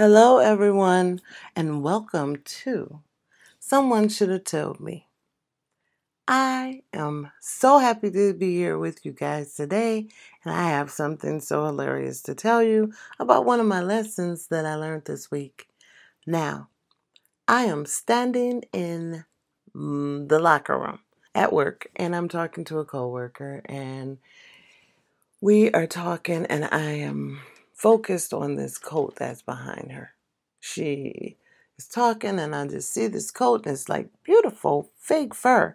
Hello, everyone, and welcome to Someone Should Have Told Me. I am so happy to be here with you guys today, and I have something so hilarious to tell you about one of my lessons that I learned this week. Now, I am standing in mm, the locker room at work, and I'm talking to a coworker, and we are talking, and I am focused on this coat that's behind her. She is talking, and I just see this coat, and it's like beautiful fake fur.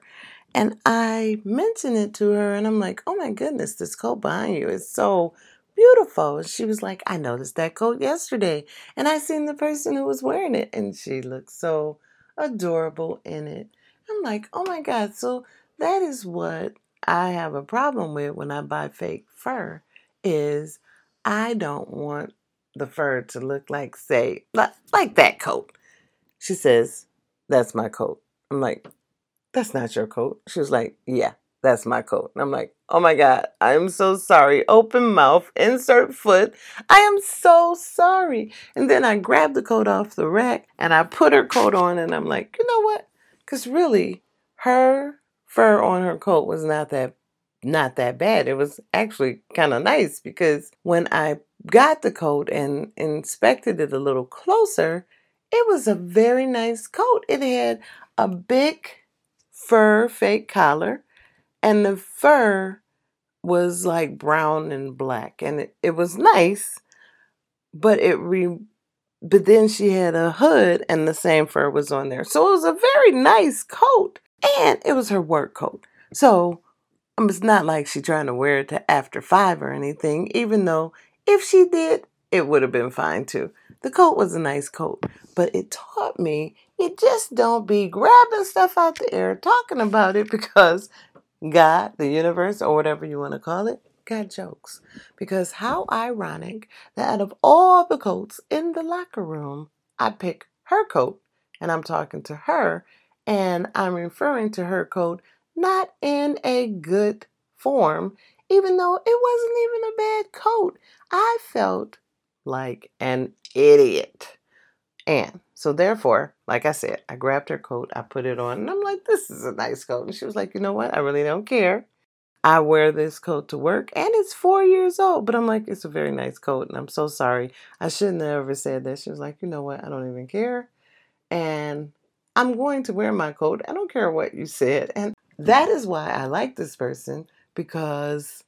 And I mention it to her, and I'm like, oh my goodness, this coat behind you is so beautiful. And she was like, I noticed that coat yesterday, and I seen the person who was wearing it, and she looked so adorable in it. I'm like, oh my God. So that is what I have a problem with when I buy fake fur is I don't want the fur to look like, say, like, like that coat. She says, That's my coat. I'm like, That's not your coat. She was like, Yeah, that's my coat. And I'm like, Oh my God, I'm so sorry. Open mouth, insert foot. I am so sorry. And then I grabbed the coat off the rack and I put her coat on, and I'm like, You know what? Because really, her fur on her coat was not that not that bad. It was actually kind of nice because when I got the coat and inspected it a little closer, it was a very nice coat. It had a big fur fake collar, and the fur was like brown and black, and it, it was nice, but it re but then she had a hood and the same fur was on there. So it was a very nice coat. And it was her work coat. So it's not like she's trying to wear it to after five or anything, even though if she did, it would have been fine too. The coat was a nice coat, but it taught me you just don't be grabbing stuff out the air, talking about it because God, the universe, or whatever you want to call it, got jokes. Because how ironic that out of all the coats in the locker room, I pick her coat and I'm talking to her and I'm referring to her coat not in a good form, even though it wasn't even a bad coat. I felt like an idiot. And so, therefore, like I said, I grabbed her coat, I put it on, and I'm like, this is a nice coat. And she was like, you know what? I really don't care. I wear this coat to work, and it's four years old. But I'm like, it's a very nice coat, and I'm so sorry. I shouldn't have ever said that. She was like, you know what? I don't even care. And I'm going to wear my coat. I don't care what you said. And that is why I like this person because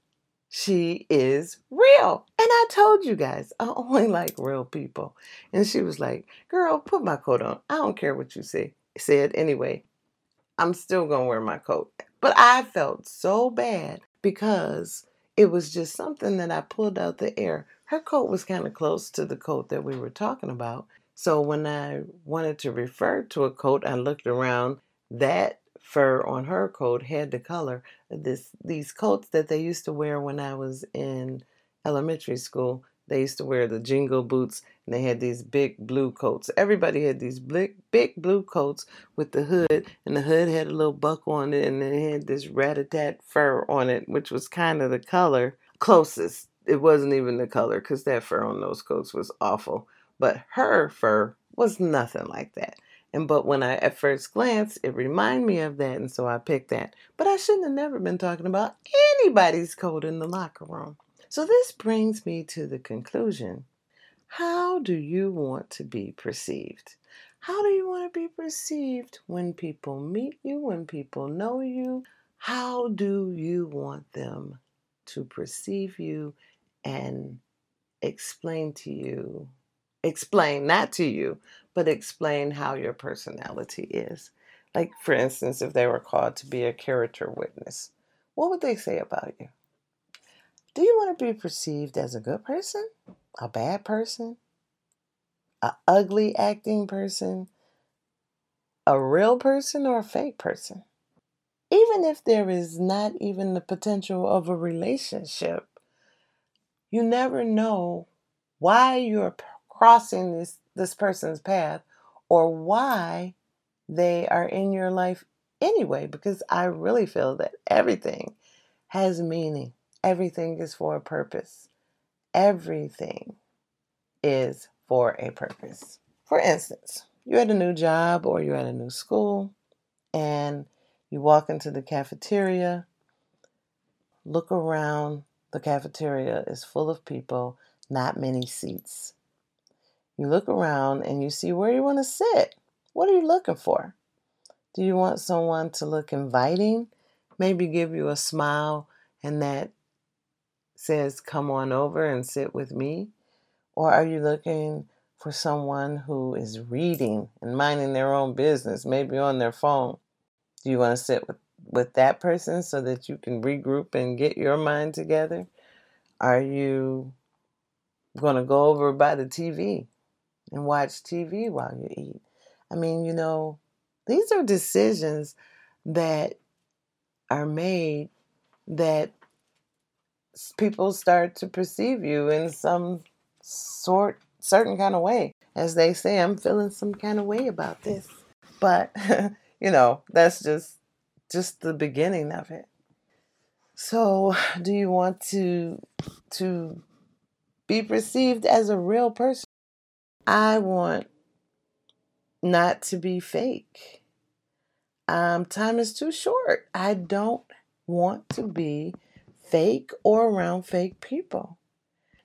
she is real. And I told you guys, I only like real people. And she was like, Girl, put my coat on. I don't care what you say. Said anyway, I'm still going to wear my coat. But I felt so bad because it was just something that I pulled out the air. Her coat was kind of close to the coat that we were talking about. So when I wanted to refer to a coat, I looked around. That fur on her coat had the color this these coats that they used to wear when I was in elementary school. They used to wear the jingle boots and they had these big blue coats. Everybody had these big big blue coats with the hood and the hood had a little buckle on it and it had this rat-a-tat fur on it, which was kind of the color closest. It wasn't even the color because that fur on those coats was awful. But her fur was nothing like that. And but when I at first glance, it reminded me of that, and so I picked that. But I shouldn't have never been talking about anybody's coat in the locker room. So this brings me to the conclusion. How do you want to be perceived? How do you want to be perceived when people meet you, when people know you? How do you want them to perceive you and explain to you explain, not to you, but explain how your personality is. Like, for instance, if they were called to be a character witness, what would they say about you? Do you want to be perceived as a good person, a bad person, a ugly acting person, a real person, or a fake person? Even if there is not even the potential of a relationship, you never know why you're crossing this this person's path or why they are in your life anyway because I really feel that everything has meaning. Everything is for a purpose. Everything is for a purpose. For instance, you're at a new job or you're at a new school and you walk into the cafeteria, look around, the cafeteria is full of people, not many seats. You look around and you see where you want to sit. What are you looking for? Do you want someone to look inviting? Maybe give you a smile and that says, Come on over and sit with me? Or are you looking for someone who is reading and minding their own business, maybe on their phone? Do you want to sit with, with that person so that you can regroup and get your mind together? Are you going to go over by the TV and watch TV while you eat? I mean, you know, these are decisions that are made that people start to perceive you in some sort certain kind of way. As they say i'm feeling some kind of way about this. But you know that's just just the beginning of it. So do you want to to be perceived as a real person i want not to be fake um, time is too short i don't want to be fake or around fake people.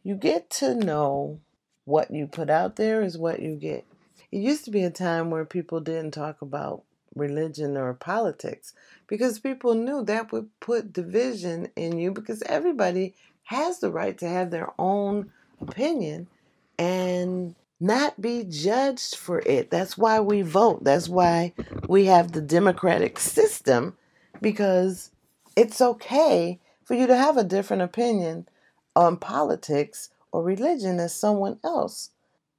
You get to know what you put out there is what you get. It used to be a time where people didn't talk about religion or politics because people knew that would put division in you because everybody has the right to have their own opinion and not be judged for it. That's why we vote. That's why we have the democratic system because it's okay for you to have a different opinion on politics or religion as someone else.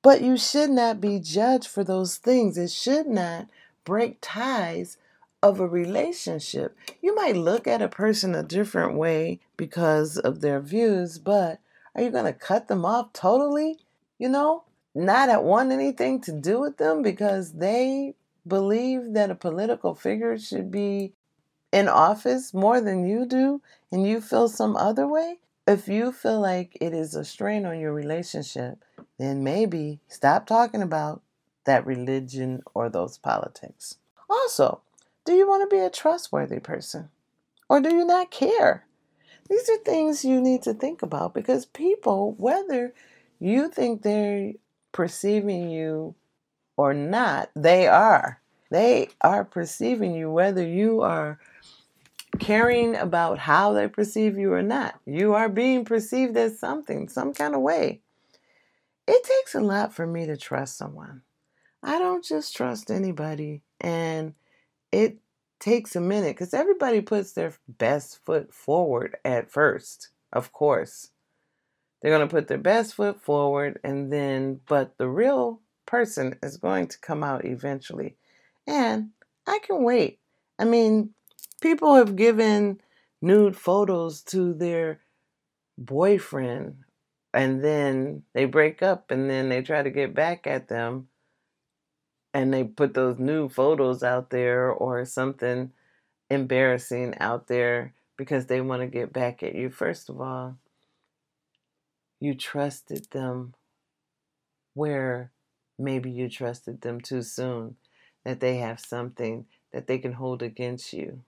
But you should not be judged for those things. It should not break ties of a relationship. You might look at a person a different way because of their views, but are you going to cut them off totally? You know, not at want anything to do with them because they believe that a political figure should be in office more than you do and you feel some other way, if you feel like it is a strain on your relationship, then maybe stop talking about that religion or those politics. Also, do you want to be a trustworthy person? Or do you not care? These are things you need to think about because people, whether you think they're perceiving you or not, they are. They are perceiving you, whether you are caring about how they perceive you or not. You are being perceived as something, some kind of way. It takes a lot for me to trust someone. I don't just trust anybody, and it takes a minute because everybody puts their best foot forward at first, of course. They're going to put their best foot forward, and then, but the real person is going to come out eventually. And I can wait. I mean, People have given nude photos to their boyfriend and then they break up and then they try to get back at them and they put those nude photos out there or something embarrassing out there because they want to get back at you. First of all, you trusted them where maybe you trusted them too soon, that they have something that they can hold against you.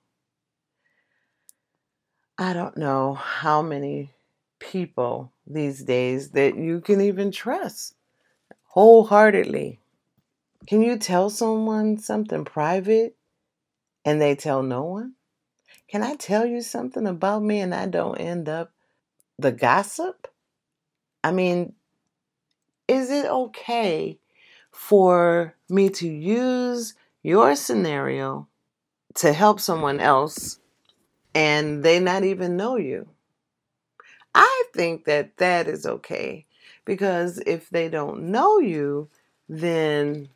I don't know how many people these days that you can even trust wholeheartedly. Can you tell someone something private and they tell no one? Can I tell you something about me and I don't end up the gossip? I mean, is it okay for me to use your scenario to help someone else and they not even know you. I think that that is okay because if they don't know you, then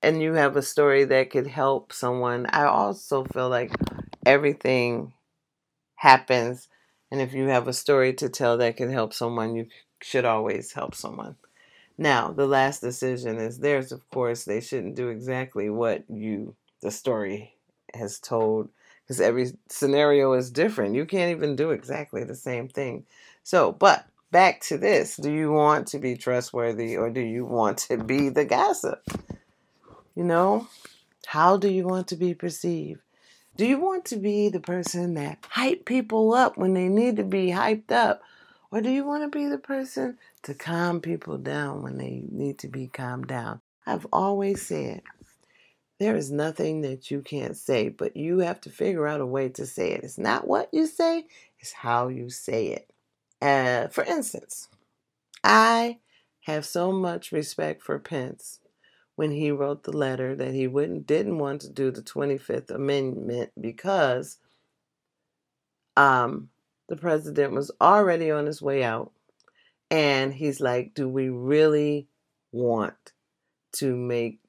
and you have a story that could help someone, I also feel like everything happens and if you have a story to tell that can help someone, you should always help someone. Now, the last decision is theirs, of course. They shouldn't do exactly what you, the story, has told because every scenario is different. You can't even do exactly the same thing. So, but back to this do you want to be trustworthy or do you want to be the gossip? You know, how do you want to be perceived? Do you want to be the person that hype people up when they need to be hyped up? Or do you want to be the person to calm people down when they need to be calmed down? I've always said there is nothing that you can't say, but you have to figure out a way to say it. It's not what you say, it's how you say it. Uh, for instance, I have so much respect for Pence when he wrote the letter that he wouldn't didn't want to do the 25th amendment because um, the president was already on his way out and he's like do we really want to make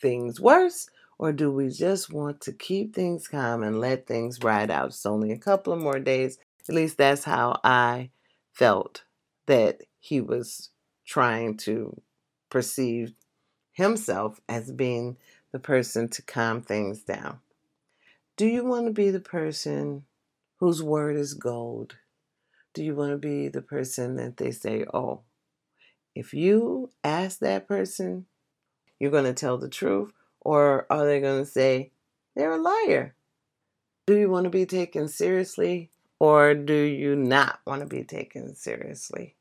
things worse or do we just want to keep things calm and let things ride out it's only a couple of more days at least that's how i felt that he was trying to perceive himself as being the person to calm things down. Do you want to be the person whose word is gold? Do you want to be the person that they say, oh, if you ask that person, you're going to tell the truth? Or are they going to say, they're a liar? Do you want to be taken seriously or do you not want to be taken seriously?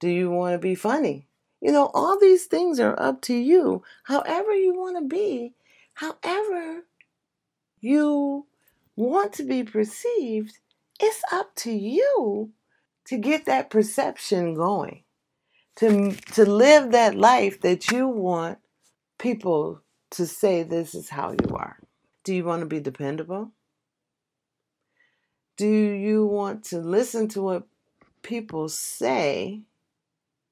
Do you want to be funny? You know, all these things are up to you. However, you want to be, however, you want to be perceived, it's up to you to get that perception going, to, to live that life that you want people to say this is how you are. Do you want to be dependable? Do you want to listen to what people say?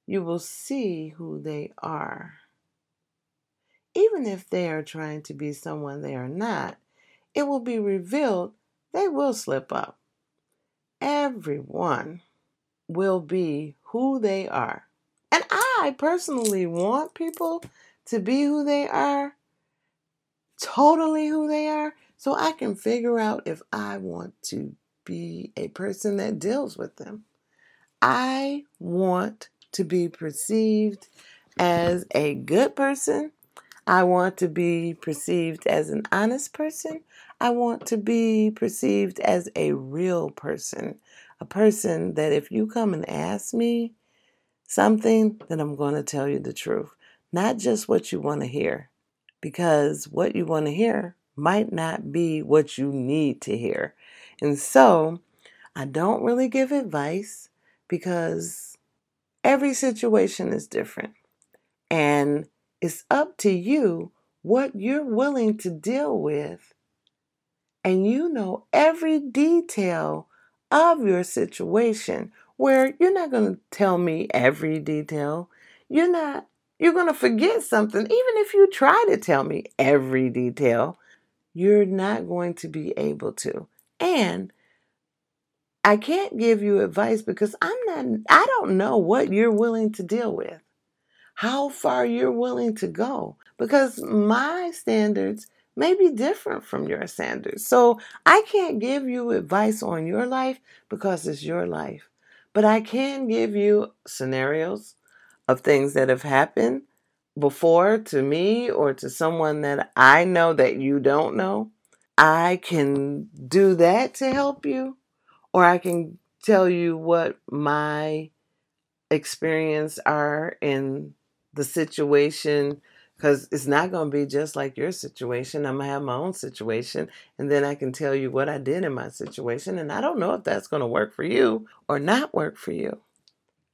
You will see who they are. Even if they are trying to be someone they are not, it will be revealed they will slip up. Everyone will be who they are. And I personally want people to be who they are, totally who they are, so I can figure out if I want to be a person that deals with them. I want to be perceived as a good person. I want to be perceived as an honest person. I want to be perceived as a real person. A person that if you come and ask me something, then I'm going to tell you the truth. Not just what you want to hear, because what you want to hear might not be what you need to hear. And so I don't really give advice because every situation is different. And it's up to you what you're willing to deal with. And you know every detail of your situation where you're not going to tell me every detail. You're not, you're going to forget something. Even if you try to tell me every detail, you're not going to be able to. And I can't give you advice because I'm not, I don't know what you're willing to deal with, how far you're willing to go, because my standards may be different from your standards. So I can't give you advice on your life because it's your life. But I can give you scenarios of things that have happened before to me or to someone that I know that you don't know I can do that to help you, or I can tell you what my experience are in the situation because it's not going to be just like your situation. I'm going to have my own situation, and then I can tell you what I did in my situation. And I don't know if that's going to work for you or not work for you.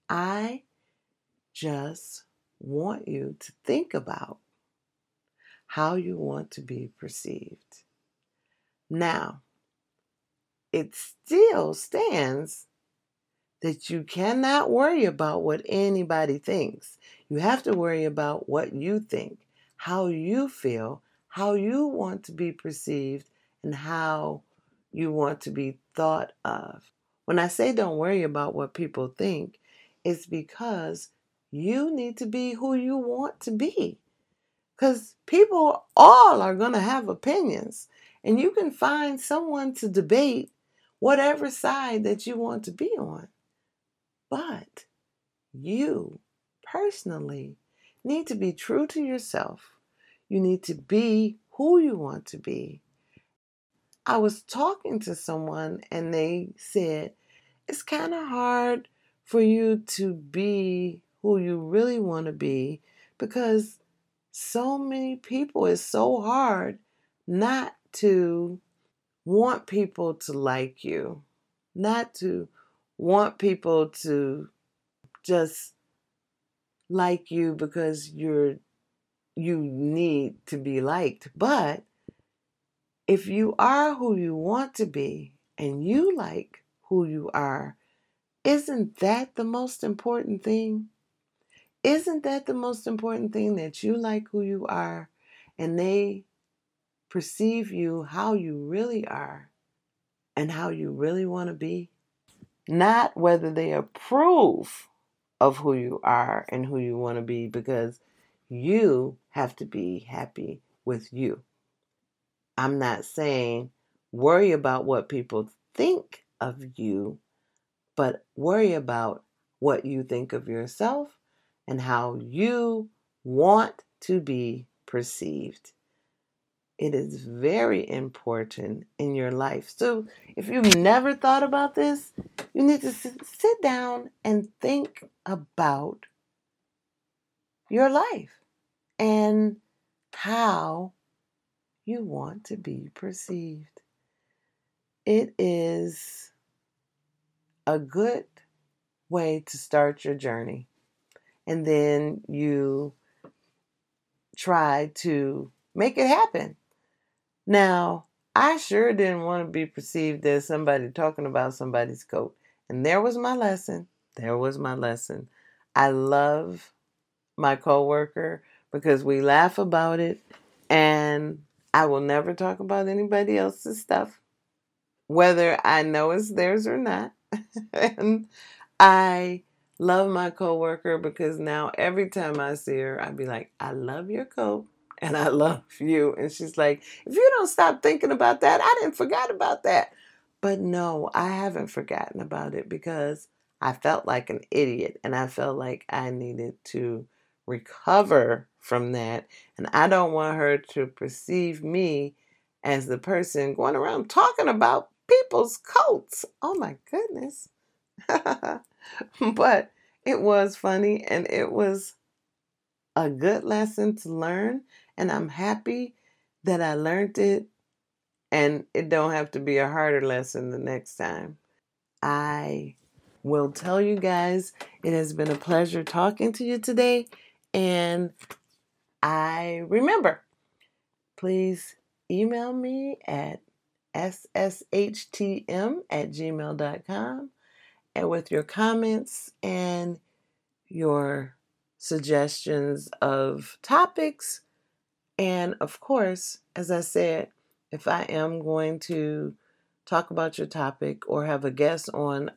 I just want you to think about how you want to be perceived. Now, it still stands that you cannot worry about what anybody thinks. You have to worry about what you think, how you feel, how you want to be perceived, and how you want to be thought of. When I say don't worry about what people think, it's because you need to be who you want to be. Because people all are going to have opinions. And you can find someone to debate whatever side that you want to be on. But you personally need to be true to yourself. You need to be who you want to be. I was talking to someone and they said it's kind of hard for you to be who you really want to be because so many people, it's so hard not to want people to like you, not to want people to just like you because you're you need to be liked. But if you are who you want to be and you like who you are, isn't that the most important thing? Isn't that the most important thing that you like who you are and they perceive you how you really are and how you really want to be? Not whether they approve of who you are and who you want to be because you have to be happy with you. I'm not saying worry about what people think of you, but worry about what you think of yourself and how you want to be perceived. It is very important in your life. So, if you've never thought about this, you need to sit down and think about your life and how you want to be perceived. It is a good way to start your journey. And then you try to make it happen. Now, I sure didn't want to be perceived as somebody talking about somebody's coat. And there was my lesson. There was my lesson. I love my coworker because we laugh about it and I will never talk about anybody else's stuff whether I know it's theirs or not. and I love my coworker because now every time I see her, I'd be like, I love your coat and I love you. And she's like, if you don't stop thinking about that, I didn't forget about that. But no, I haven't forgotten about it because I felt like an idiot and I felt like I needed to recover from that. And I don't want her to perceive me as the person going around talking about people's coats. Oh my goodness. but it was funny and it was a good lesson to learn and I'm happy that I learned it and it don't have to be a harder lesson the next time. I will tell you guys it has been a pleasure talking to you today and I remember please email me at sshtm at gmail.com and with your comments and your suggestions of topics. And of course, as I said, if I am going to talk about your topic or have a guest on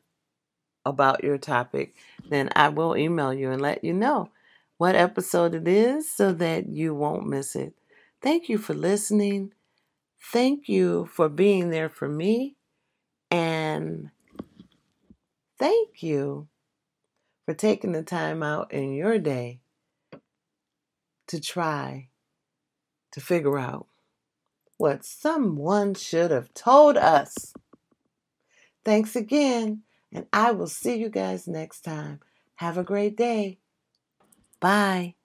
about your topic, then I will email you and let you know what episode it is so that you won't miss it. Thank you for listening. Thank you for being there for me. And thank you for taking the time out in your day to try to figure out what someone should have told us. Thanks again, and I will see you guys next time. Have a great day. Bye.